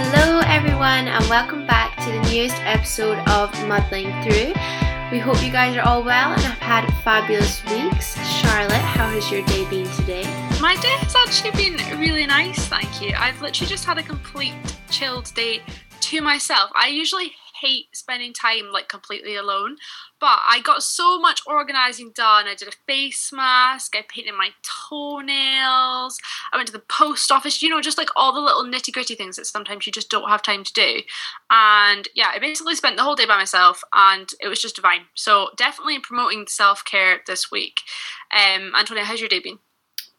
Hello, everyone, and welcome back to the newest episode of Muddling Through. We hope you guys are all well and have had fabulous weeks. Charlotte, how has your day been today? My day has actually been really nice, thank you. I've literally just had a complete chilled day to myself. I usually hate spending time like completely alone, but I got so much organizing done. I did a face mask, I painted my toenails, I went to the post office, you know, just like all the little nitty gritty things that sometimes you just don't have time to do. And yeah, I basically spent the whole day by myself and it was just divine. So definitely promoting self care this week. Um, Antonia, how's your day been?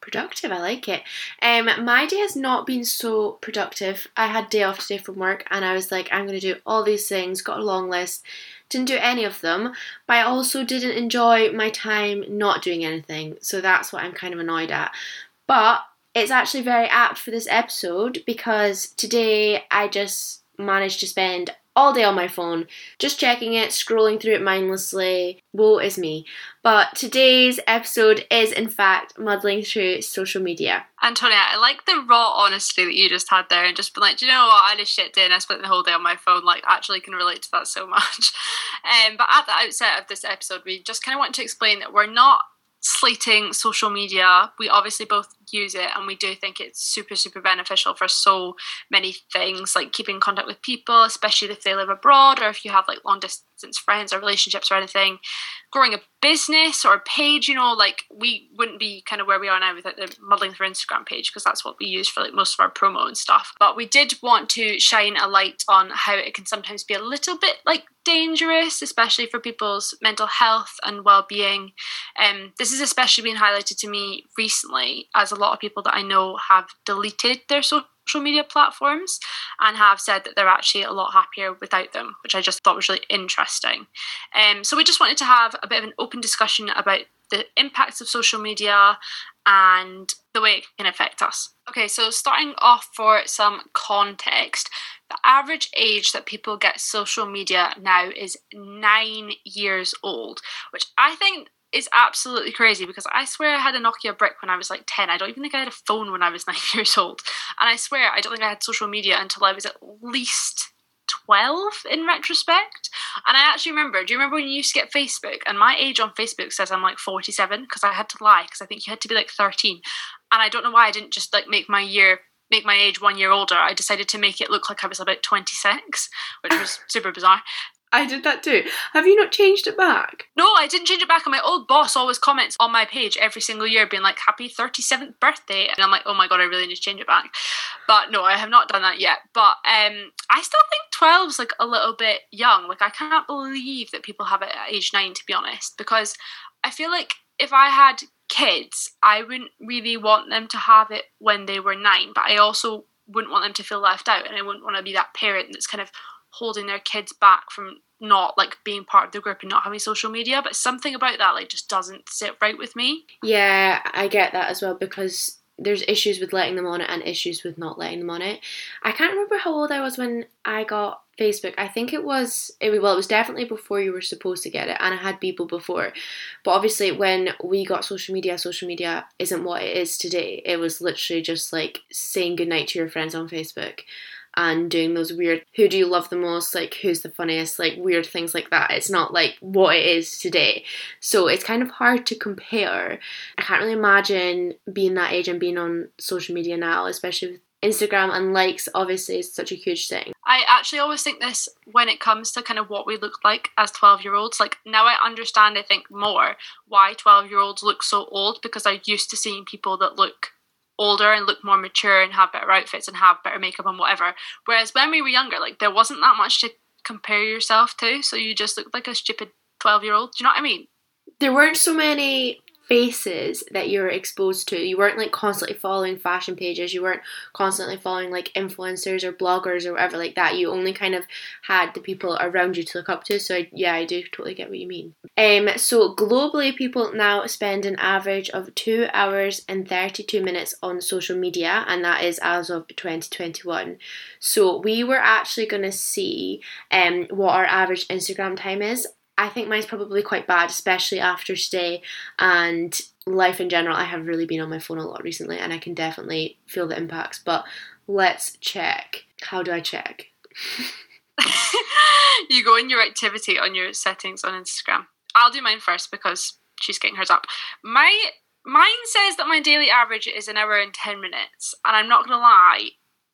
Productive. I like it. Um, my day has not been so productive. I had day off today from work, and I was like, I'm gonna do all these things. Got a long list. Didn't do any of them, but I also didn't enjoy my time not doing anything. So that's what I'm kind of annoyed at. But it's actually very apt for this episode because today I just managed to spend all day on my phone, just checking it, scrolling through it mindlessly. Woe is me. But today's episode is, in fact, muddling through social media. Antonia, I like the raw honesty that you just had there and just been like, do you know what? I a shit day and I spent the whole day on my phone. Like, actually can relate to that so much. Um, but at the outset of this episode, we just kind of want to explain that we're not slating social media. We obviously both use it and we do think it's super, super beneficial for so many things, like keeping contact with people, especially if they live abroad or if you have like long distance friends or relationships or anything. Growing a business or a page, you know, like we wouldn't be kind of where we are now without the muddling through Instagram page because that's what we use for like most of our promo and stuff. But we did want to shine a light on how it can sometimes be a little bit like dangerous, especially for people's mental health and well-being. Um, this has especially been highlighted to me recently, as a lot of people that I know have deleted their social media platforms and have said that they're actually a lot happier without them, which I just thought was really interesting. Um, so we just wanted to have a bit of an open discussion about the impacts of social media and the way it can affect us. Okay, so starting off for some context, the average age that people get social media now is nine years old, which I think is absolutely crazy because I swear I had a Nokia brick when I was like 10. I don't even think I had a phone when I was 9 years old. And I swear I don't think I had social media until I was at least 12 in retrospect. And I actually remember, do you remember when you used to get Facebook? And my age on Facebook says I'm like 47 because I had to lie because I think you had to be like 13. And I don't know why I didn't just like make my year make my age one year older, I decided to make it look like I was about 26, which was super bizarre. I did that too. Have you not changed it back? No, I didn't change it back. And my old boss always comments on my page every single year, being like, Happy 37th birthday. And I'm like, Oh my God, I really need to change it back. But no, I have not done that yet. But um, I still think 12 is like a little bit young. Like, I can't believe that people have it at age nine, to be honest, because I feel like if I had kids, I wouldn't really want them to have it when they were nine, but I also wouldn't want them to feel left out and I wouldn't want to be that parent that's kind of holding their kids back from not like being part of the group and not having social media but something about that like just doesn't sit right with me. Yeah i get that as well because there's issues with letting them on it and issues with not letting them on it. I can't remember how old i was when i got facebook. I think it was it, well it was definitely before you were supposed to get it and i had people before. But obviously when we got social media social media isn't what it is today. It was literally just like saying goodnight to your friends on facebook and doing those weird who do you love the most? Like who's the funniest? Like weird things like that. It's not like what it is today. So it's kind of hard to compare. I can't really imagine being that age and being on social media now especially with Instagram and likes obviously is such a huge thing. I actually always think this when it comes to kind of what we look like as 12 year olds. Like now I understand, I think, more why 12 year olds look so old because I'm used to seeing people that look older and look more mature and have better outfits and have better makeup and whatever. Whereas when we were younger, like there wasn't that much to compare yourself to, so you just looked like a stupid 12 year old. Do you know what I mean? There weren't so many faces that you're exposed to. You weren't like constantly following fashion pages. You weren't constantly following like influencers or bloggers or whatever like that. You only kind of had the people around you to look up to. So I, yeah, I do totally get what you mean. Um, so globally, people now spend an average of two hours and thirty-two minutes on social media, and that is as of 2021. So we were actually going to see um what our average Instagram time is I think mine's probably quite bad, especially after stay and life in general. I have really been on my phone a lot recently and I can definitely feel the impacts, but let's check. How do I check? you go in your activity on your settings on Instagram. I'll do mine first because she's getting hers up. My mine says that my daily average is an hour and 10 minutes and i'm not gonna lie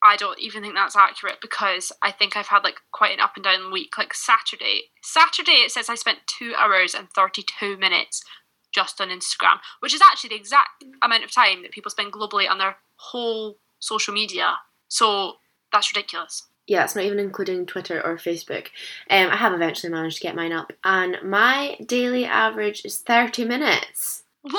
i don't even think that's accurate because i think i've had like quite an up and down week like saturday saturday it says i spent 2 hours and 32 minutes just on instagram which is actually the exact amount of time that people spend globally on their whole social media so that's ridiculous yeah, it's not even including Twitter or Facebook. Um, I have eventually managed to get mine up, and my daily average is 30 minutes. What?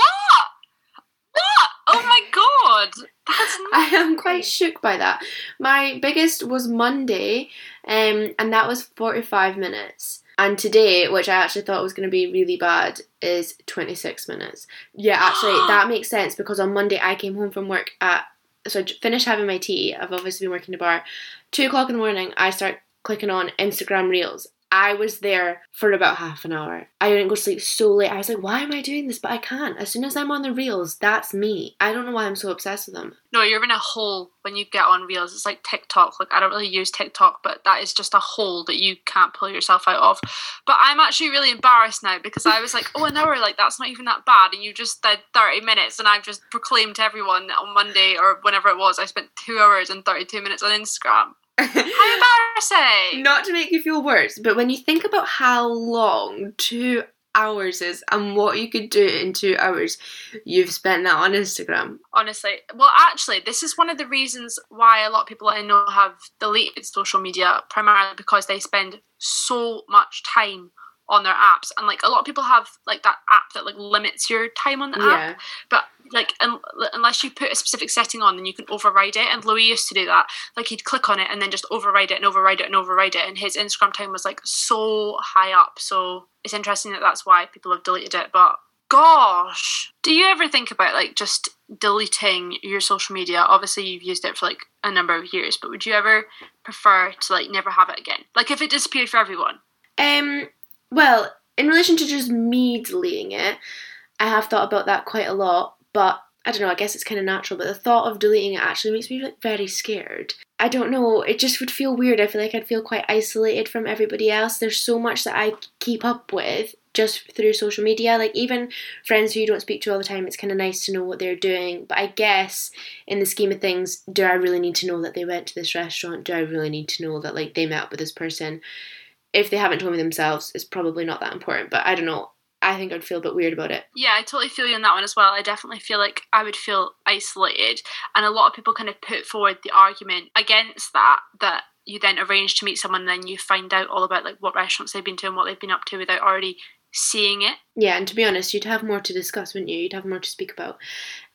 What? Oh my god! I am quite shook by that. My biggest was Monday, um, and that was 45 minutes. And today, which I actually thought was going to be really bad, is 26 minutes. Yeah, actually, that makes sense because on Monday I came home from work at. So I finished having my tea. I've obviously been working the bar. Two o'clock in the morning, I start clicking on Instagram Reels I was there for about half an hour. I didn't go to sleep so late. I was like, why am I doing this? But I can't. As soon as I'm on the reels, that's me. I don't know why I'm so obsessed with them. No, you're in a hole when you get on reels. It's like TikTok. Like I don't really use TikTok, but that is just a hole that you can't pull yourself out of. But I'm actually really embarrassed now because I was like, oh, an hour, like that's not even that bad. And you just did 30 minutes, and I've just proclaimed to everyone on Monday or whenever it was, I spent two hours and 32 minutes on Instagram. How embarrassing! Not to make you feel worse, but when you think about how long two hours is and what you could do in two hours, you've spent that on Instagram. Honestly, well, actually, this is one of the reasons why a lot of people I know have deleted social media, primarily because they spend so much time on their apps and like a lot of people have like that app that like limits your time on the Yeah. app but like un- unless you put a specific setting on then you can override it and louis used to do that. Like he'd click on it and then just override it and override it and override it and his instagram time was like so high up. So it's interesting that that's why people have deleted it but gosh do you ever think about like just deleting your social media? Obviously you've used it for like a number of years but would you ever prefer to like never have it again? Like if it disappeared for everyone? Um, well, in relation to just me deleting it, I have thought about that quite a lot, but I don't know, I guess it's kind of natural, but the thought of deleting it actually makes me like very scared. I don't know, it just would feel weird. I feel like I'd feel quite isolated from everybody else. There's so much that I keep up with just through social media. Like even friends who you don't speak to all the time, it's kind of nice to know what they're doing. But I guess in the scheme of things, do I really need to know that they went to this restaurant? Do I really need to know that like they met up with this person? If they haven't told me themselves, it's probably not that important. But I don't know. I think I'd feel a bit weird about it. Yeah, I totally feel you on that one as well. I definitely feel like I would feel isolated, and a lot of people kind of put forward the argument against that that you then arrange to meet someone, and then you find out all about like what restaurants they've been to and what they've been up to without already seeing it. Yeah, and to be honest, you'd have more to discuss, wouldn't you? You'd have more to speak about.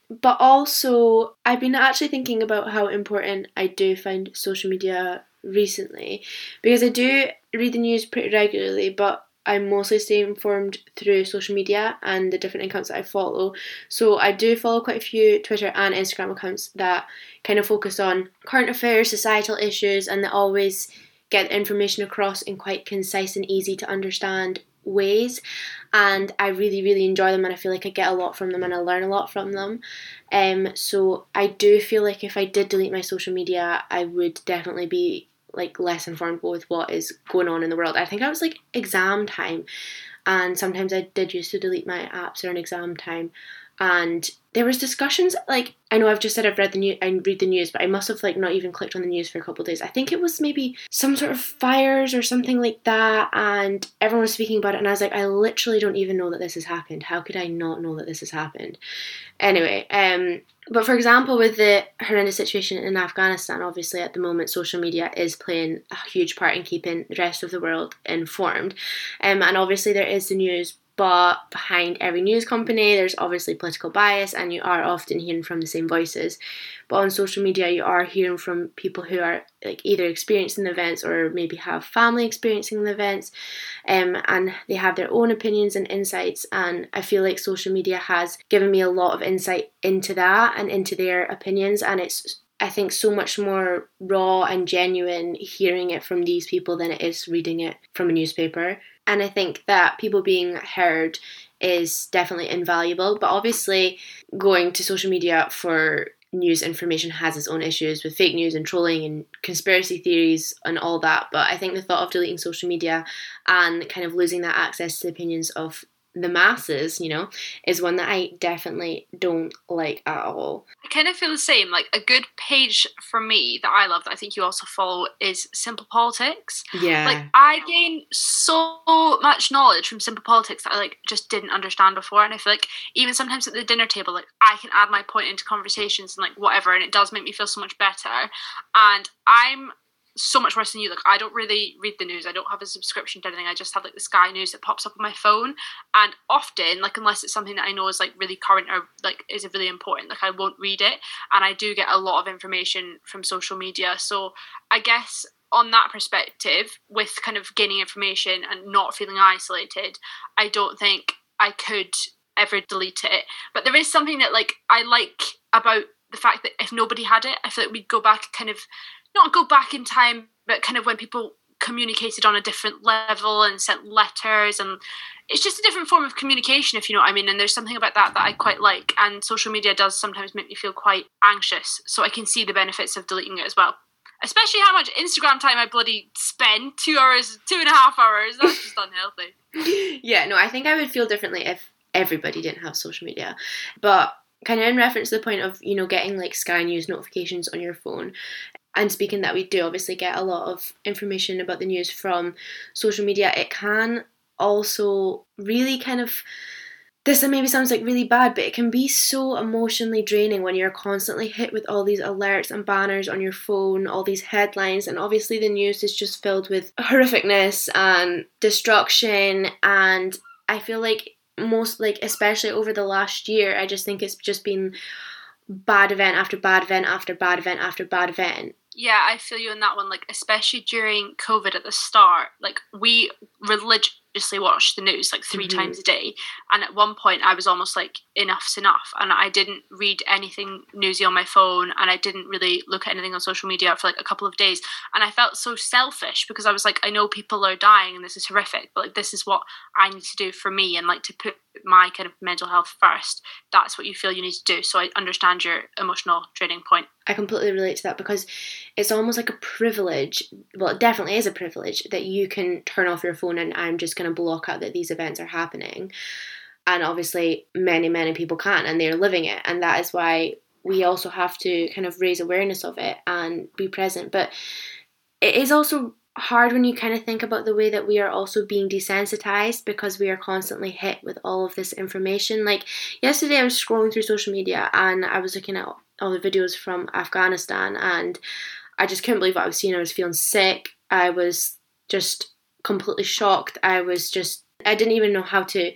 But also, I've been actually thinking about how important I do find social media recently because I do read the news pretty regularly, but I'm mostly stay informed through social media and the different accounts that I follow. So I do follow quite a few Twitter and Instagram accounts that kind of focus on current affairs, societal issues, and they always get information across in quite concise and easy to understand ways. And I really, really enjoy them, and I feel like I get a lot from them and I learn a lot from them. Um, so I do feel like if I did delete my social media, I would definitely be like less informed with what is going on in the world. I think I was like exam time, and sometimes I did used to delete my apps during exam time, and there was discussions like I know I've just said I've read the news, I read the news, but I must have like not even clicked on the news for a couple days. I think it was maybe some sort of fires or something like that, and everyone was speaking about it, and I was like, I literally don't even know that this has happened. How could I not know that this has happened? Anyway, um, but for example, with the horrendous situation in Afghanistan, obviously at the moment, social media is playing a huge part in keeping the rest of the world informed. Um, and obviously, there is the news, but behind every news company, there's obviously political bias, and you are often hearing from the same voices. But on social media, you are hearing from people who are like either experiencing the events or maybe have family experiencing the events, um, and they have their own opinions and insights. And I feel like social media has given me a lot of insight into that and into their opinions, and it's I think so much more raw and genuine hearing it from these people than it is reading it from a newspaper. And I think that people being heard is definitely invaluable. But obviously, going to social media for news information has its own issues with fake news and trolling and conspiracy theories and all that. But I think the thought of deleting social media and kind of losing that access to the opinions of the masses, you know, is one that I definitely don't like at all. I kind of feel the same. Like a good page for me that I love that I think you also follow is Simple Politics. Yeah. Like I gain so much knowledge from Simple Politics that I like just didn't understand before. And I feel like even sometimes at the dinner table, like I can add my point into conversations and like whatever, and it does make me feel so much better. And I'm so much worse than you. Like I don't really read the news. I don't have a subscription to anything. I just have like the Sky News that pops up on my phone. And often, like unless it's something that I know is like really current or like is really important, like I won't read it. And I do get a lot of information from social media. So I guess on that perspective, with kind of gaining information and not feeling isolated, I don't think I could ever delete it. But there is something that like I like about the fact that if nobody had it, I feel like we'd go back kind of not go back in time, but kind of when people communicated on a different level and sent letters and it's just a different form of communication if you know what i mean and there's something about that that i quite like and social media does sometimes make me feel quite anxious so i can see the benefits of deleting it as well. Especially how much instagram time i bloody spend two hours two and a half hours that's just unhealthy. Yeah no i think i would feel differently if everybody didn't have social media but kind of in reference to the point of you know getting like sky news notifications on your phone and speaking that we do obviously get a lot of information about the news from social media, it can also really kind of this maybe sounds like really bad, but it can be so emotionally draining when you're constantly hit with all these alerts and banners on your phone, all these headlines, and obviously the news is just filled with horrificness and destruction. And I feel like most, like, especially over the last year, I just think it's just been bad event after bad event after bad event after bad event yeah, I feel you in that one. Like, especially during COVID at the start, like we religiously watched the news like 3 mm-hmm. times a day, and at one point I was almost like, enough's enough, and I didn't read anything newsy on my phone, and I didn't really look at anything on social media for like a couple of days, and I felt so selfish because I was like, I know people are dying and this is horrific, but like this is what I need to do for me, and like to put my kind of mental health first. That's what you feel you need to do. So I understand your emotional draining point. I completely relate to that because it's almost like a privilege. Well, it definitely is a privilege that you can turn off your phone and I'm just going to block out that these events are happening. And obviously, many, many people can't and they're living it. And that is why we also have to kind of raise awareness of it and be present. But it is also hard when you kind of think about the way that we are also being desensitized because we are constantly hit with all of this information. Like yesterday, I was scrolling through social media and I was looking at all the videos from Afghanistan and I just couldn't believe what I was seeing. I was feeling sick. I was just completely shocked. I was just, I didn't even know how to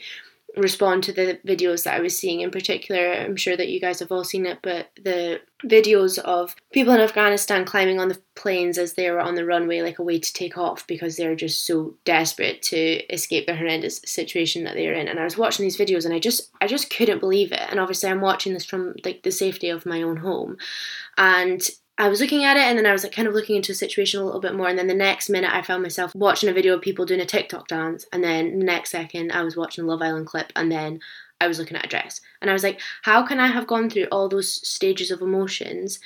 respond to the videos that I was seeing in particular. I'm sure that you guys have all seen it, but the videos of people in Afghanistan climbing on the planes as they were on the runway like a way to take off because they're just so desperate to escape the horrendous situation that they're in. And I was watching these videos and I just I just couldn't believe it. And obviously I'm watching this from like the safety of my own home. And I was looking at it and then I was like kind of looking into the situation a little bit more and then the next minute I found myself watching a video of people doing a TikTok dance and then the next second I was watching a Love Island clip and then I was looking at a dress. And I was like, how can I have gone through all those stages of emotions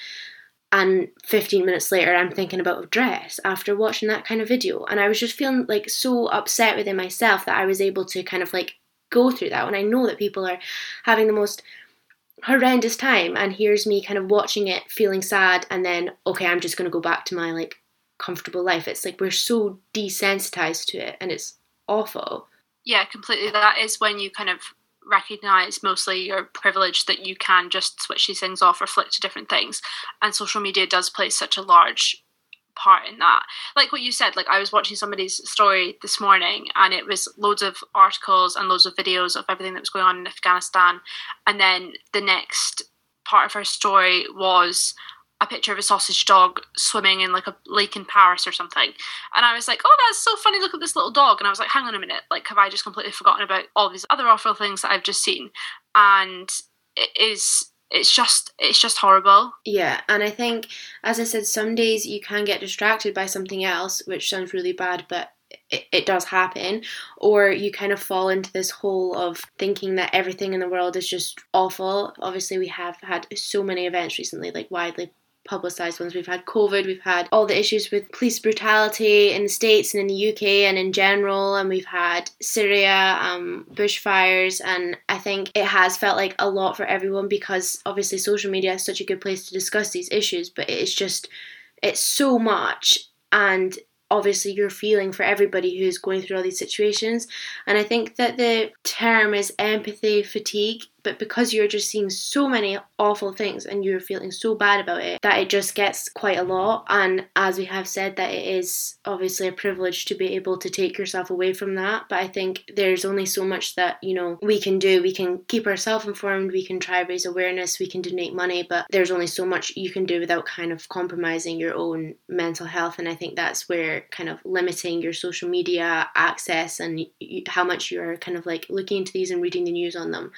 and 15 minutes later I'm thinking about a dress after watching that kind of video and I was just feeling like so upset within myself that I was able to kind of like go through that when I know that people are having the most horrendous time and here's me kind of watching it feeling sad and then okay i'm just going to go back to my like comfortable life. It's like we're so desensitized to it and it's awful. Yeah completely. That is when you kind of recognize mostly your privilege that you can just switch these things off or flick to different things and social media does play such a large part in that. Like what you said, like I was watching somebody's story this morning and it was loads of articles and loads of videos of everything that was going on in Afghanistan. And then the next part of her story was a picture of a sausage dog swimming in like a lake in Paris or something. And I was like, oh, that's so funny. Look at this little dog. And I was like, hang on a minute. Like, have I just completely forgotten about all these other awful things that I've just seen? And it is it's just it's just horrible yeah and i think as i said some days you can get distracted by something else which sounds really bad but it, it does happen, or you kind of fall into this hole of thinking that everything in the world is just awful. Obviously, we have had so many events recently, like widely publicized ones. We've had COVID, we've had all the issues with police brutality in the States and in the UK and in general, and we've had Syria, um, bushfires, and I think it has felt like a lot for everyone because obviously social media is such a good place to discuss these issues, but it's just, it's so much. And obviously you're feeling for everybody who's going through all these situations. And I think that the term is empathy fatigue but because you're just seeing so many awful things and you're feeling so bad about it that it just gets quite a lot. And as we have said that it is obviously a privilege to be able to take yourself away from that. But i think there's only so much that you know we can do. We can keep ourselves informed. We can try raise awareness. We can donate money. But there's only so much you can do without kind of compromising your own mental health. And i think that's where kind of limiting your social media access and how much you're kind of like looking into these and reading the news on them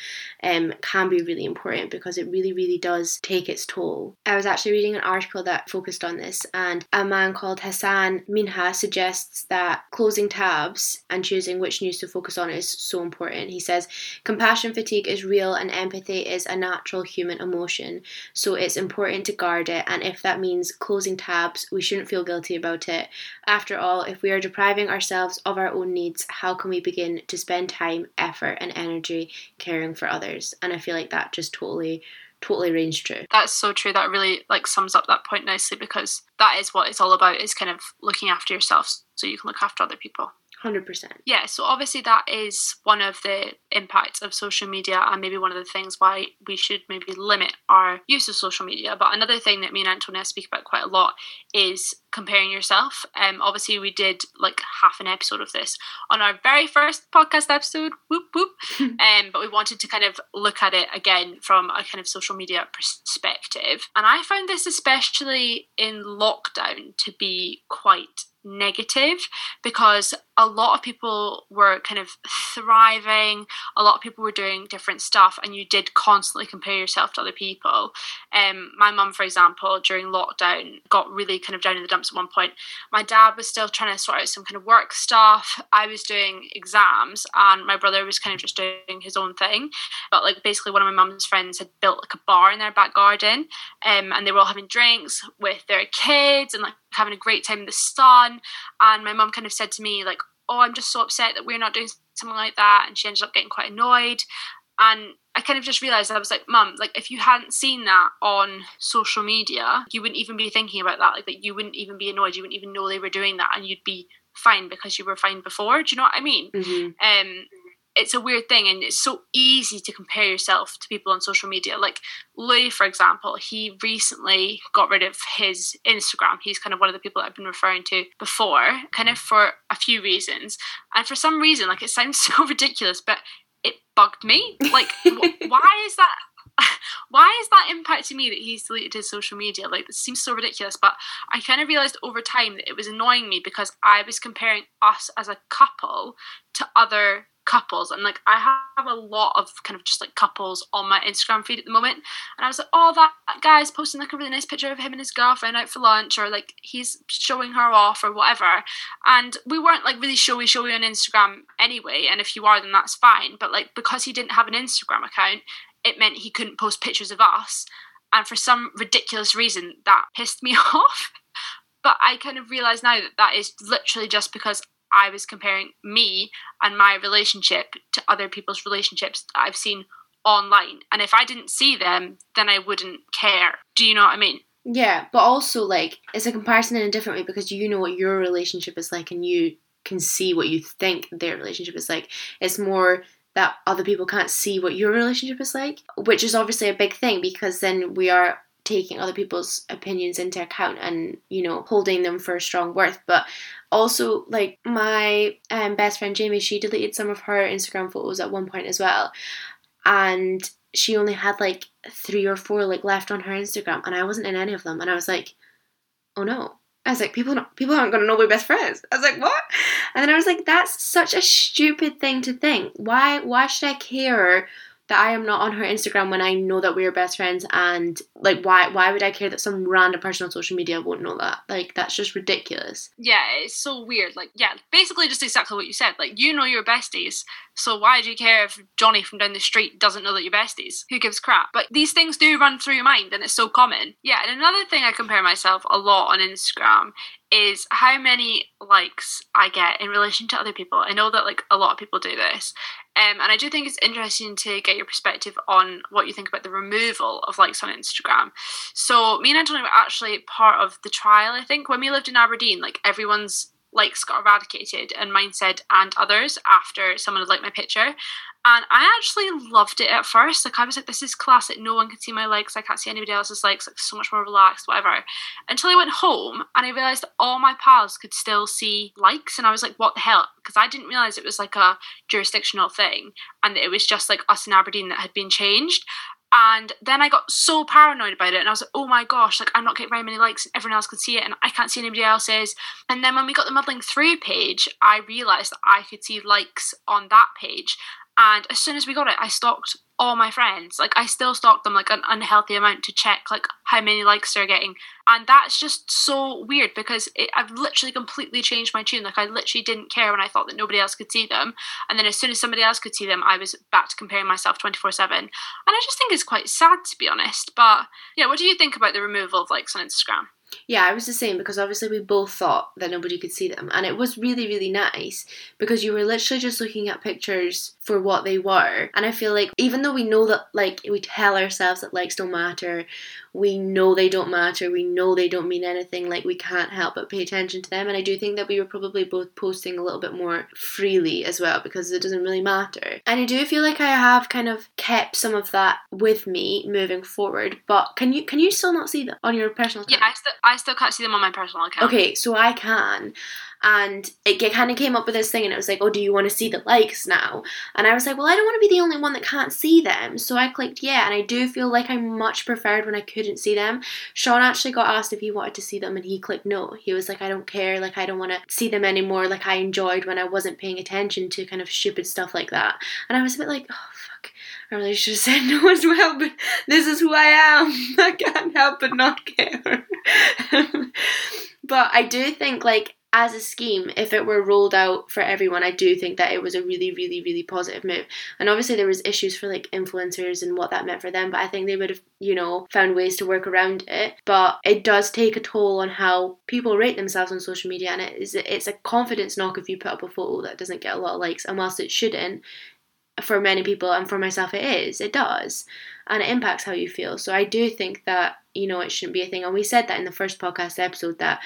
um, Um, can be really important because it really, really does take its toll. I was actually reading an article that focused on this, and a man called Hassan Minhaj suggests that closing tabs and choosing which news to focus on is so important. He says, Compassion fatigue is real and empathy is a natural human emotion, so it's important to guard it, and if that means closing tabs, we shouldn't feel guilty about it. After all, if we are depriving ourselves of our own needs, how can we begin to spend time, effort, and energy caring for others? And i feel like that just totally totally rings true. That's so true. That really like sums up that point nicely because that is what it's all about is kind of looking after yourself so you can look after other people 100%. Yeah, so obviously that is one of the impacts of social media and maybe one of the things why we should maybe limit our use of social media. But another thing that me and Antonia speak about quite a lot is comparing yourself. Um, obviously we did like half an episode of this on our very first podcast episode, whoop whoop. um, but we wanted to kind of look at it again from a kind of social media perspective. And I found this especially in lockdown to be quite negative because a lot of people were kind of thriving a lot of people were doing different stuff and you did constantly compare yourself to other people. Um, my mum for example during lockdown got really kind of down in the dumps at one point. My dad was still trying to sort out some kind of work stuff. I was doing exams and my brother was kind of just doing his own thing. But like basically one of my mum's friends had built like a bar in their back garden um, and they were all having drinks with their kids and like having a great time in the sun. And my mum kind of said to me, like, oh, I'm just so upset that we're not doing something like that. And she ended up getting quite annoyed. And I kind of just realized I was like, Mum, like if you hadn't seen that on social media, you wouldn't even be thinking about that. Like that you wouldn't even be annoyed. You wouldn't even know they were doing that, and you'd be fine because you were fine before. Do you know what I mean? Mm-hmm. Um, it's a weird thing and it's so easy to compare yourself to people on social media. Like louis for example he recently got rid of his instagram. He's kind of one of the people that i've been referring to before kind of for a few reasons. And for some reason like it sounds so ridiculous but it bugged me. Like why is that why is that impacting me that he's deleted his social media? Like, this seems so ridiculous, but I kind of realized over time that it was annoying me because I was comparing us as a couple to other couples and like I have a lot of kind of just like couples on my Instagram feed at the moment and I was like oh that guy's posting like a really nice picture of him and his girlfriend out for lunch or like he's showing her off or whatever and we weren't like really showy showy on Instagram anyway and if you are then that's fine but like because he didn't have an Instagram account it meant he couldn't post pictures of us and for some ridiculous reason that pissed me off but I kind of realize now that that is literally just because I was comparing me and my relationship to other people's relationships that I've seen online. And if I didn't see them, then I wouldn't care. Do you know what I mean? Yeah, but also like it's a comparison in a different way because you know what your relationship is like and you can see what you think their relationship is like. It's more that other people can't see what your relationship is like, which is obviously a big thing because then we are taking other people's opinions into account and you know holding them for a strong worth but also like my um, best friend jamie she deleted some of her instagram photos at one point as well and she only had like three or four like left on her instagram and i wasn't in any of them and i was like oh no I was like, people, not, people aren't gonna know we're best friends. I was like, what? And then I was like, that's such a stupid thing to think. Why, why should I care that I am not on her Instagram when I know that we are best friends and like why why would I care that some random person on social media won't know that? Like that's just ridiculous. Yeah, it's so weird. Like, yeah, basically just exactly what you said. Like, you know your besties, so why do you care if Johnny from down the street doesn't know that you're besties? Who gives crap? But these things do run through your mind, and it's so common. Yeah, and another thing I compare myself a lot on Instagram is how many likes I get in relation to other people. I know that like a lot of people do this, um, and I do think it's interesting to get your perspective on what you think about the removal of likes on Instagram. So me and Antonia were actually part of the trial. I think when we lived in Aberdeen, like everyone's likes got eradicated, and mine said and others after someone had liked my picture. And I actually loved it at first. Like I was like, this is classic. No one can see my likes. I can't see anybody else's likes. Like so much more relaxed, whatever. Until I went home and I realized that all my pals could still see likes, and I was like, what the hell? Because I didn't realize it was like a jurisdictional thing, and it was just like us in Aberdeen that had been changed. And then I got so paranoid about it, and I was like, oh my gosh, like I'm not getting very many likes, and everyone else can see it, and I can't see anybody else's. And then when we got the muddling through page, I realised that I could see likes on that page. And as soon as we got it, I stalked all my friends. Like I still stalk them like an unhealthy amount to check like how many likes they're getting. And that's just so weird because it, I've literally completely changed my tune. Like I literally didn't care when I thought that nobody else could see them. And then as soon as somebody else could see them, I was back to comparing myself 24/7. And I just think it's quite sad to be honest. But yeah, what do you think about the removal of likes on Instagram? Yeah, I was the same because obviously we both thought that nobody could see them. And it was really, really nice because you were literally just looking at pictures for what they were. And I feel like even though we know that, like, we tell ourselves that likes don't matter, we know they don't matter, we know they don't mean anything, like, we can't help but pay attention to them. And I do think that we were probably both posting a little bit more freely as well because it doesn't really matter. And I do feel like I have kind of kept some of that with me moving forward. But can you can you still not see them on your personal account? Yeah, I still I still can't see them on my personal account. Okay, so I can. And it kind of came up with this thing, and it was like, oh, do you want to see the likes now? And I was like, well, I don't want to be the only one that can't see them. So I clicked yeah, and I do feel like I much preferred when I couldn't see them. Sean actually got asked if he wanted to see them, and he clicked no. He was like, I don't care, like, I don't want to see them anymore. Like, I enjoyed when I wasn't paying attention to kind of stupid stuff like that. And I was a bit like, oh, fuck. I really should have said no as well, but this is who I am. I can't help but not care. but I do think, like, as a scheme, if it were rolled out for everyone, I do think that it was a really, really, really positive move. And obviously there was issues for like influencers and what that meant for them, but I think they would have, you know, found ways to work around it. But it does take a toll on how people rate themselves on social media, and it is it's a confidence knock if you put up a photo that doesn't get a lot of likes. And whilst it shouldn't, for many people and for myself it is, it does, and it impacts how you feel. So I do think that you know it shouldn't be a thing. And we said that in the first podcast episode that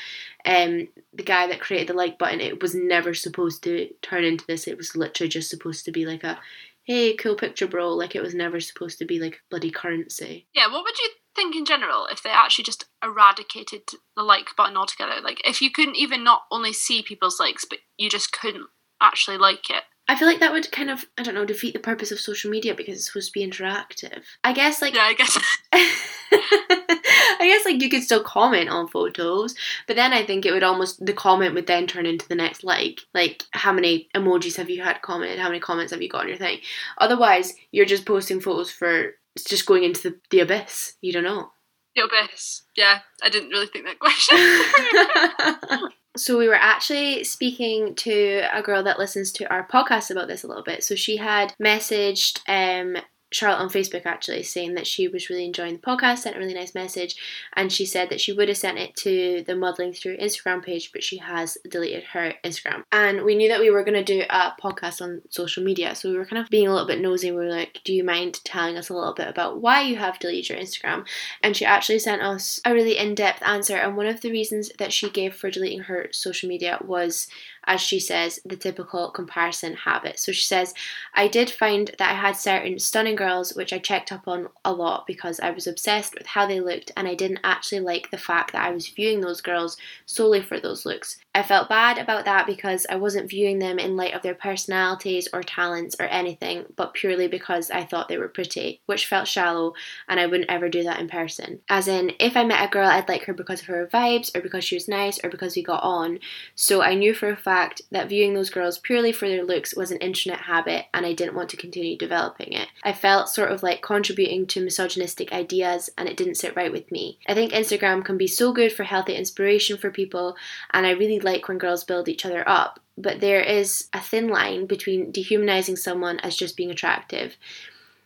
um the guy that created the like button it was never supposed to turn into this. It was literally just supposed to be like a hey cool picture bro. Like it was never supposed to be like bloody currency. Yeah, what would you think in general if they actually just eradicated the like button altogether? Like if you couldn't even not only see people's likes, but you just couldn't actually like it. I feel like that would kind of, I don't know, defeat the purpose of social media because it's supposed to be interactive. I guess, like. Yeah, I guess. I guess, like, you could still comment on photos, but then I think it would almost, the comment would then turn into the next like. Like, how many emojis have you had commented? How many comments have you got on your thing? Otherwise, you're just posting photos for, it's just going into the, the abyss. You don't know. The abyss. Yeah, I didn't really think that question. so we were actually speaking to a girl that listens to our podcast about this a little bit. So she had messaged um, Charlotte on Facebook actually saying that she was really enjoying the podcast, sent a really nice message, and she said that she would have sent it to the Muddling Through Instagram page, but she has deleted her Instagram. And we knew that we were going to do a podcast on social media, so we were kind of being a little bit nosy. We were like, Do you mind telling us a little bit about why you have deleted your Instagram? And she actually sent us a really in depth answer. And one of the reasons that she gave for deleting her social media was as she says, the typical comparison habit. So she says, I did find that I had certain stunning girls which I checked up on a lot because I was obsessed with how they looked and I didn't actually like the fact that I was viewing those girls solely for those looks. I felt bad about that because I wasn't viewing them in light of their personalities or talents or anything, but purely because I thought they were pretty, which felt shallow and I wouldn't ever do that in person. As in, if I met a girl, I'd like her because of her vibes or because she was nice or because we got on. So I knew for a fact that viewing those girls purely for their looks was an internet habit and I didn't want to continue developing it. I felt sort of like contributing to misogynistic ideas and it didn't sit right with me. I think Instagram can be so good for healthy inspiration for people and I really like when girls build each other up. But there is a thin line between dehumanizing someone as just being attractive.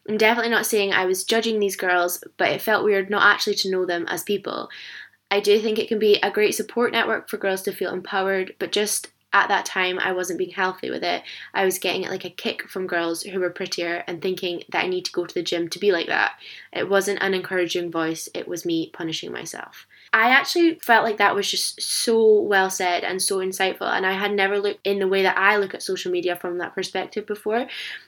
I'm definitely not saying I was judging these girls, but it felt weird not actually to know them as people. I do think it can be a great support network for girls to feel empowered, but just at that time I wasn't being healthy with it. I was getting like a kick from girls who were prettier and thinking that I need to go to the gym to be like that. It wasn't an encouraging voice, it was me punishing myself. I actually felt like that was just so well said and so insightful, and I had never looked in the way that I look at social media from that perspective before.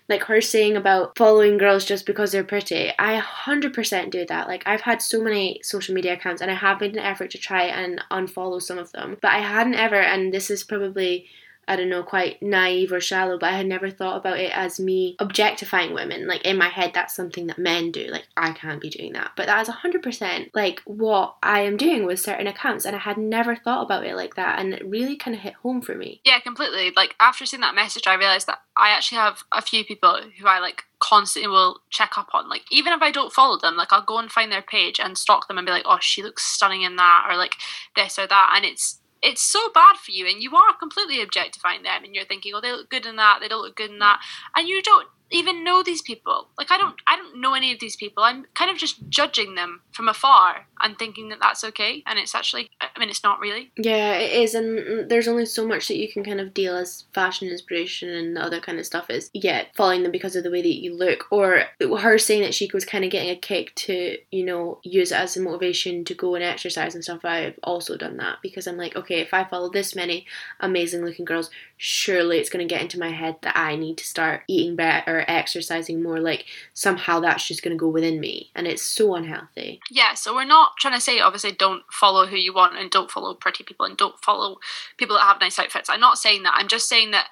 Like her saying about following girls just because they're pretty, I 100% do that. Like, I've had so many social media accounts, and I have made an effort to try and unfollow some of them, but I hadn't ever, and this is probably I don't know, quite naive or shallow, but I had never thought about it as me objectifying women. Like in my head, that's something that men do. Like I can't be doing that. But that is 100% like what I am doing with certain accounts. And I had never thought about it like that. And it really kind of hit home for me. Yeah, completely. Like after seeing that message, I realized that I actually have a few people who I like constantly will check up on. Like even if I don't follow them, like I'll go and find their page and stalk them and be like, oh, she looks stunning in that, or like this or that. And it's it's so bad for you and you are completely objectifying them and you're thinking oh they look good in that they don't look good in that and you don't even know these people. Like I don't I don't know any of these people. I'm kind of just judging them from afar and thinking that that's okay and it's actually I mean it's not really. Yeah, it is and there's only so much that you can kind of deal as fashion inspiration and other kind of stuff is yeah, following them because of the way that you look or her saying that she was kind of getting a kick to, you know, use it as a motivation to go and exercise and stuff. I've also done that because I'm like, okay, if I follow this many amazing looking girls, surely it's going to get into my head that I need to start eating better exercising more like somehow that's just going to go within me and it's so unhealthy yeah so we're not trying to say obviously don't follow who you want and don't follow pretty people and don't follow people that have nice outfits i'm not saying that i'm just saying that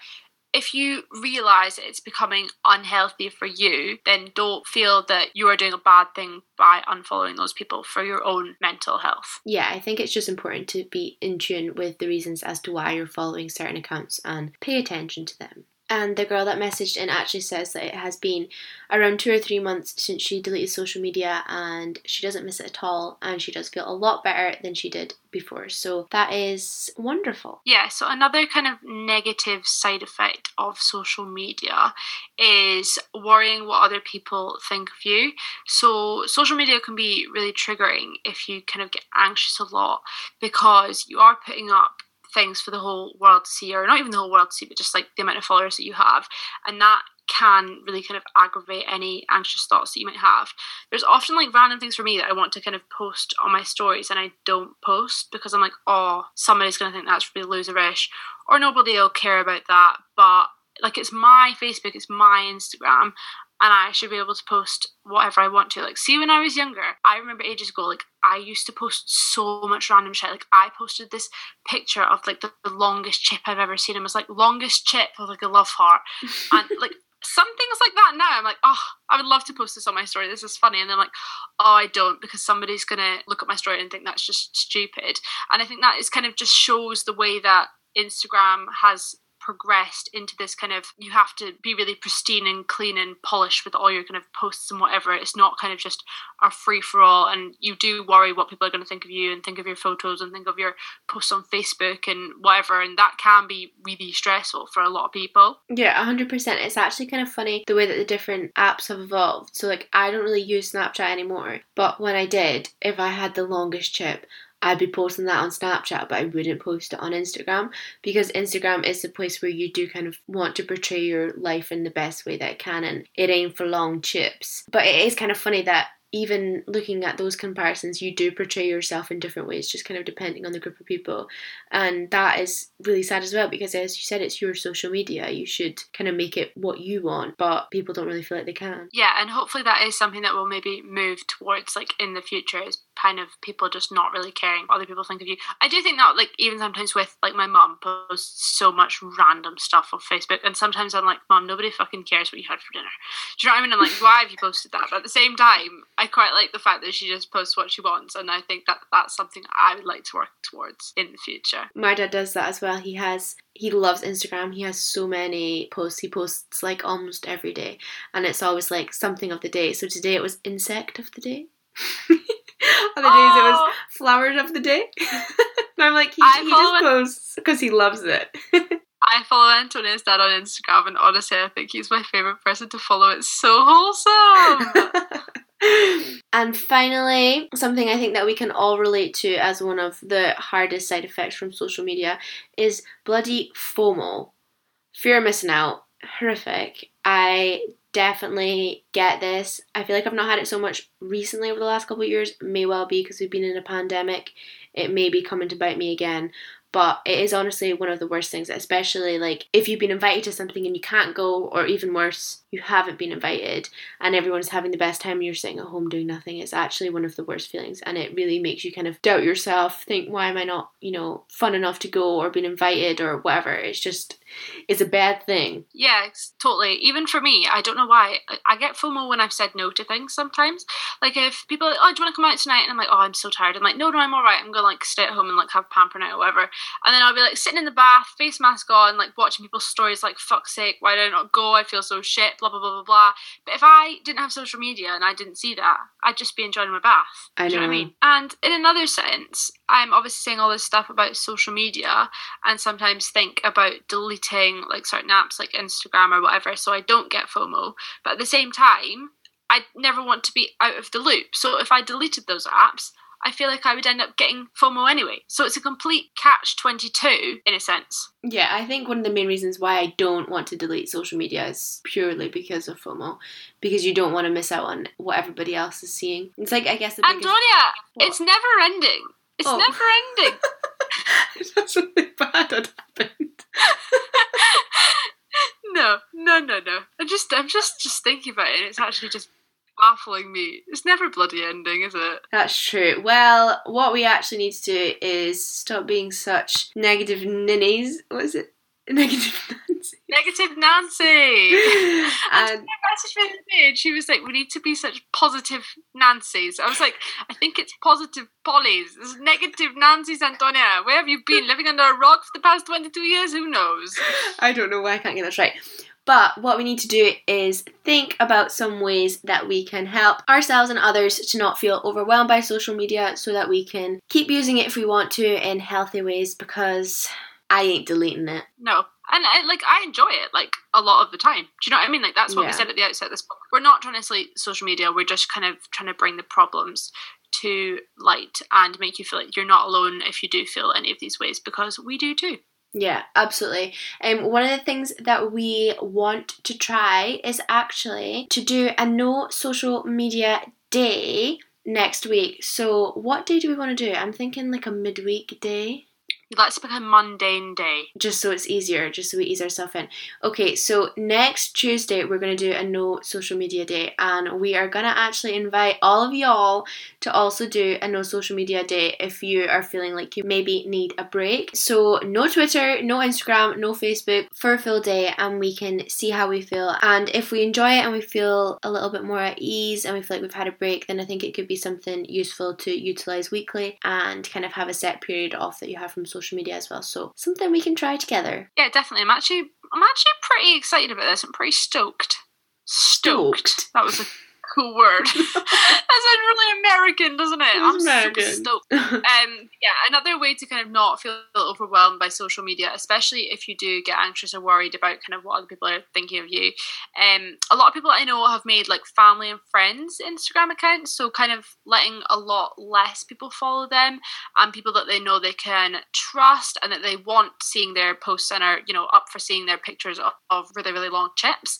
if you realize it's becoming unhealthy for you, then don't feel that you are doing a bad thing by unfollowing those people for your own mental health. Yeah, I think it's just important to be in tune with the reasons as to why you're following certain accounts and pay attention to them. And the girl that messaged in actually says that it has been around two or three months since she deleted social media and she doesn't miss it at all and she does feel a lot better than she did before. So that is wonderful. Yeah, so another kind of negative side effect of social media is worrying what other people think of you. So social media can be really triggering if you kind of get anxious a lot because you are putting up things for the whole world to see, or not even the whole world to see, but just like the amount of followers that you have. And that can really kind of aggravate any anxious thoughts that you might have. There's often like random things for me that I want to kind of post on my stories and I don't post because I'm like, oh, somebody's gonna think that's really loserish, or nobody will care about that. But like it's my Facebook, it's my Instagram, and I should be able to post whatever I want to. Like, see, when I was younger, I remember ages ago, like, I used to post so much random shit. Like, I posted this picture of like the, the longest chip I've ever seen. And it was like longest chip with like a love heart, and like some things like that. Now I'm like, oh, I would love to post this on my story. This is funny, and then like, oh, I don't because somebody's gonna look at my story and think that's just stupid. And I think that is kind of just shows the way that Instagram has progressed into this kind of you have to be really pristine and clean and polished with all your kind of posts and whatever. It's not kind of just a free for all, and you do worry what people are going to think of you and think of your photos and think of your posts on Facebook and whatever, and that can be really stressful for a lot of people. Yeah, hundred percent. It's actually kind of funny the way that the different apps have evolved. So like, I don't really use Snapchat anymore, but when I did, if I had the longest chip, I'd be posting that on Snapchat, but I wouldn't post it on Instagram because Instagram is the place where you do kind of want to portray your life in the best way that it can, and it ain't for long chips. But it is kind of funny that even looking at those comparisons, you do portray yourself in different ways, just kind of depending on the group of people. And that is really sad as well because, as you said, it's your social media. You should kind of make it what you want, but people don't really feel like they can. Yeah, and hopefully that is something that will maybe move towards like in the future is kind of people just not really caring what other people think of you. I do think that like even sometimes with like my mum posts so much random stuff on Facebook and sometimes I'm like, Mom, nobody fucking cares what you had for dinner. Do you know what I mean? I'm like, why have you posted that? But at the same time, I quite like the fact that she just posts what she wants and I think that that's something I would like to work towards in the future. My dad does that as well. He has he loves Instagram. He has so many posts. He posts like almost every day, and it's always like something of the day. So today it was insect of the day. Other days it was Oh. flowers of the day. and I'm like, he, he just posts because he loves it. I follow Antonia's dad on Instagram and honestly I think he's my favourite person to follow. It's so wholesome. And finally, something I think that we can all relate to as one of the hardest side effects from social media is bloody FOMO. Fear of missing out. Horrific. I definitely get this. I feel like I've not had it so much recently over the last couple of years. May well be because we've been in a pandemic. It may be coming to bite me again. But it is honestly one of the worst things, especially like if you've been invited to something and you can't go, or even worse, you haven't been invited and everyone's having the best time and you're sitting at home doing nothing. It's actually one of the worst feelings and it really makes you kind of doubt yourself, think, why am I not, you know, fun enough to go or been invited or whatever. It's just, it's a bad thing. Yeah, totally. Even for me, I don't know why. I- get FOMO when I've said no to things sometimes. Like if people are like, oh, do you want to come out tonight? And I'm like, oh, I'm so tired. I'm like, no, no, I'm all right. I'm going to like stay at home and like have pamper night or whatever. And then I'll be like sitting in the bath, face mask on, like watching people's stories like, fuck's sake, why did I not go? I feel so shit, blah, blah, blah, blah, blah. But if I didn't have social media and I didn't see that, I'd just be enjoying my bath. I Do you know what I mean? And in another sense, I'm obviously saying all this stuff about social media and sometimes think about deleting like certain apps like Instagram or whatever so I don't get FOMO. But at the same time, I never want to be out of the loop. So if I deleted those apps, I feel like I would end up getting FOMO anyway. So it's a complete catch 22 in a sense. Yeah, I think one of the main reasons why I don't want to delete social media is purely because of FOMO. Because you don't want to miss out on what everybody else is seeing. It's like, I guess the biggest. Antonia, What? it's never ending. It's Oh. never ending. It's not something bad had happened. no, no, no, no. I'm just, I'm just, just thinking about it, and it's actually just baffling me. It's never bloody ending, is it? That's true. Well, what we actually need to do is stop being such negative ninnies. What is it? Negative Nancy. Negative Nancy. and messaged me the other day and she was like, We need to be such positive Nancy's. I was like, I think it's positive Polly's. It's negative Nancy's, Antonia. Where have you been? Living under a rock for the past 22 years? Who knows? I don't know why I can't get that right. But what we need to do is think about some ways that we can help ourselves and others to not feel overwhelmed by social media so that we can keep using it if we want to in healthy ways because I ain't deleting it. No. And I, like I enjoy it like a lot of the time. Do you know what I mean? Like that's what Yeah. we said at the outset of this book. We're not trying to slate social media. We're just kind of trying to bring the problems to light and make you feel like you're not alone if you do feel any of these ways because we do too. Yeah, absolutely. Um, one of the things that we want to try is actually to do a no social media day next week. So, what day do we want to do? I'm thinking like a midweek day. Let's pick a mundane day. just so it's easier, just so we ease ourselves in. Okay, so next Tuesday we're gonna do a no social media day, and we are gonna actually invite all of y'all to also do a no social media day if you are feeling like you maybe need a break. So no Twitter, no Instagram, no Facebook for a full day, and we can see how we feel. And if we enjoy it and we feel a little bit more at ease and we feel like we've had a break, then I think it could be something useful to utilize weekly and kind of have a set period off that you have from social media as well. So something we can try together. Yeah, definitely. I'm actually I'm actually pretty excited about this. I'm pretty stoked. Stoked. Stoked. That was a cool word. that sounds really American, doesn't it? It I'm super American. stoked. Um, yeah, another way to kind of not feel overwhelmed by social media, especially if you do get anxious or worried about kind of what other people are thinking of you. Um, a lot of people I know have made like family and friends Instagram accounts, so kind of letting a lot less people follow them and people that they know they can trust and that they want seeing their posts and are you know up for seeing their pictures of, of really really long chips.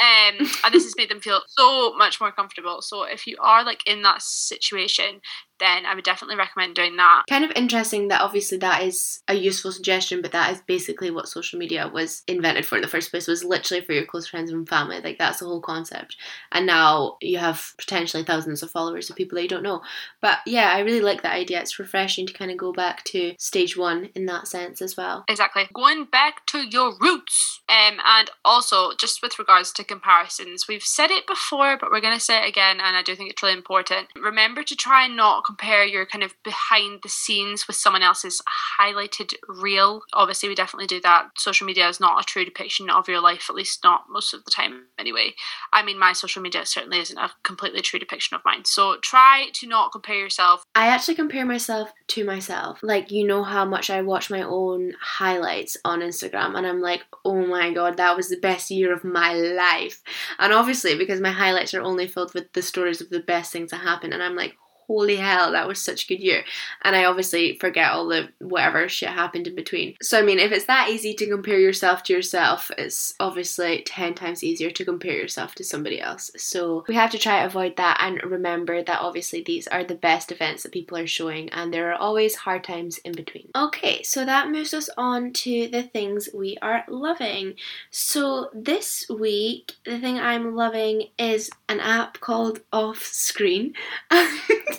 Um, and this has made them feel so much more comfortable. So if you are like in that situation, then I would definitely recommend doing that. Kind of interesting that obviously that is a useful suggestion, but that is basically what social media was invented for in the first place, was literally for your close friends and family. Like that's the whole concept. And now you have potentially thousands of followers of people that you don't know. But yeah, I really like that idea. It's refreshing to kind of go back to stage one in that sense as well. Exactly. Going back to your roots. Um, and also, just with regards to comparisons, we've said it before, but we're going to say it again, and I do think it's really important. Remember to try and not compare your kind of behind the scenes with someone else's highlighted reel. Obviously, we definitely do that. Social media is not a true depiction of your life, at least not most of the time anyway. I mean, my social media certainly isn't a completely true depiction of mine. So try to not compare yourself. I actually compare myself to myself. Like, you know how much I watch my own highlights on Instagram, and I'm like, oh my god, that was the best year of my life. And obviously, because my highlights are only filled with the stories of the best things that happened, and I'm like, holy hell, that was such a good year. And I obviously forget all the whatever shit happened in between. So, I mean, if it's that easy to compare yourself to yourself, it's obviously 10 times easier to compare yourself to somebody else. So, we have to try to avoid that and remember that obviously these are the best events that people are showing, and there are always hard times in between. Okay, so that moves us on to the things we are loving. So, this week, the thing I'm loving is an app called Off Screen.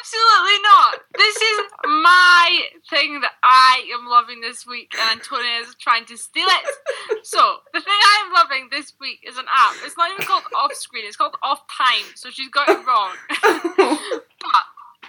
Absolutely not. This is my thing that I am loving this week, and Antonia is trying to steal it. So, the thing I'm loving this week is an app. It's not even called Off Screen, it's called Off Time, so she's got it wrong. but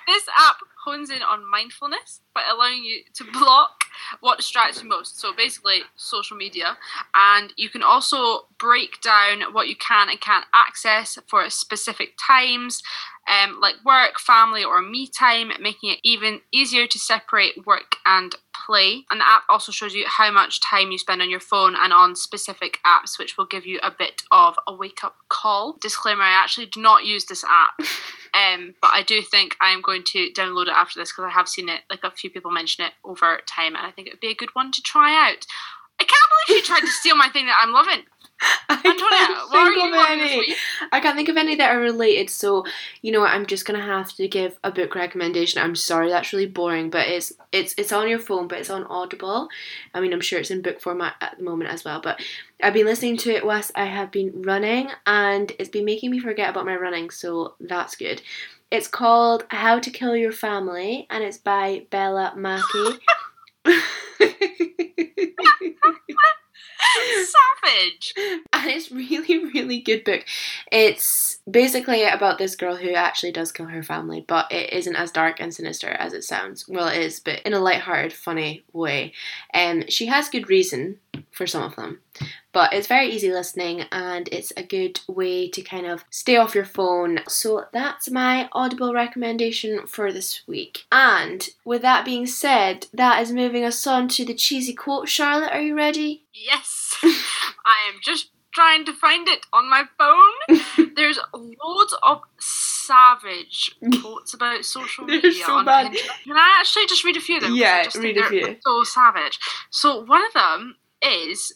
this app hones in on mindfulness by allowing you to block what distracts you most. So basically, social media, and you can also break down what you can and can't access for specific times, um, like work, family, or me time, making it even easier to separate work and play. And the app also shows you how much time you spend on your phone and on specific apps, which will give you a bit of a wake up call. Disclaimer I actually do not use this app. Um, but I do think I am going to download it after this because I have seen it, like a few people mention it over time, and I think it would be a good one to try out. I can't believe she tried to steal my thing that I'm loving. I can't think of any. I can't think of any that are related. So you know what? I'm just gonna have to give a book recommendation. I'm sorry, that's really boring, but it's it's it's on your phone, but it's on Audible. I mean, I'm sure it's in book format at the moment as well. But I've been listening to it whilst I have been running, and it's been making me forget about my running. So that's good. It's called How to Kill Your Family, and it's by Bella Mackie. Savage. And it's really, really good book. It's basically about this girl who actually does kill her family, but it isn't as dark and sinister as it sounds. Well, it is, but in a light-hearted, funny way. Um, she has good reason for some of them, but it's very easy listening and it's a good way to kind of stay off your phone. So that's my Audible recommendation for this week. And with that being said, that is moving us on to the cheesy quote. Charlotte, are you ready? Yes. I am just trying to find it on my phone. There's loads of savage quotes about social media so on bad. Pinterest. Can I actually just read a few of them? Yeah, just read a few. So savage. So one of them is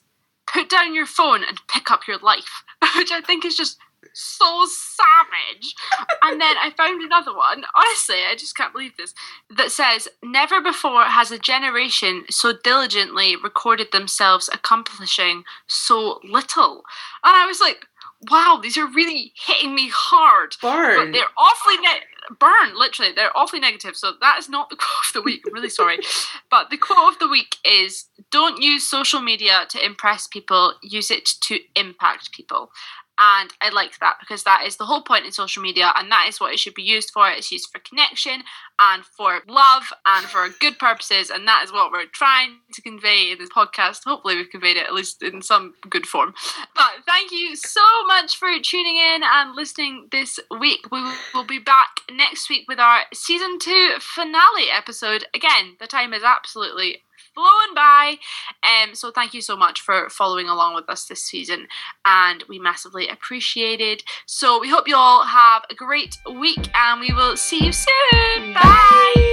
put down your phone and pick up your life, which I think is just so savage. and then I found another one. Honestly, I just can't believe this. That says, "Never before has a generation so diligently recorded themselves accomplishing so little." And I was like, "Wow, these are really hitting me hard." But they're awfully ne- burn. Literally, they're awfully negative. So that is not the quote of the week. I'm really sorry, but the quote of the week is: "Don't use social media to impress people. Use it to impact people." And I like that because that is the whole point in social media, and that is what it should be used for. It's used for connection and for love and for good purposes, and that is what we're trying to convey in this podcast. Hopefully, we've conveyed it at least in some good form. But thank you so much for tuning in and listening this week. We will be back next week with our season two finale episode. Again, the time is absolutely flown by. Um, so thank you so much for following along with us this season, and we massively appreciate it. So we hope you all have a great week, and we will see you soon. Bye.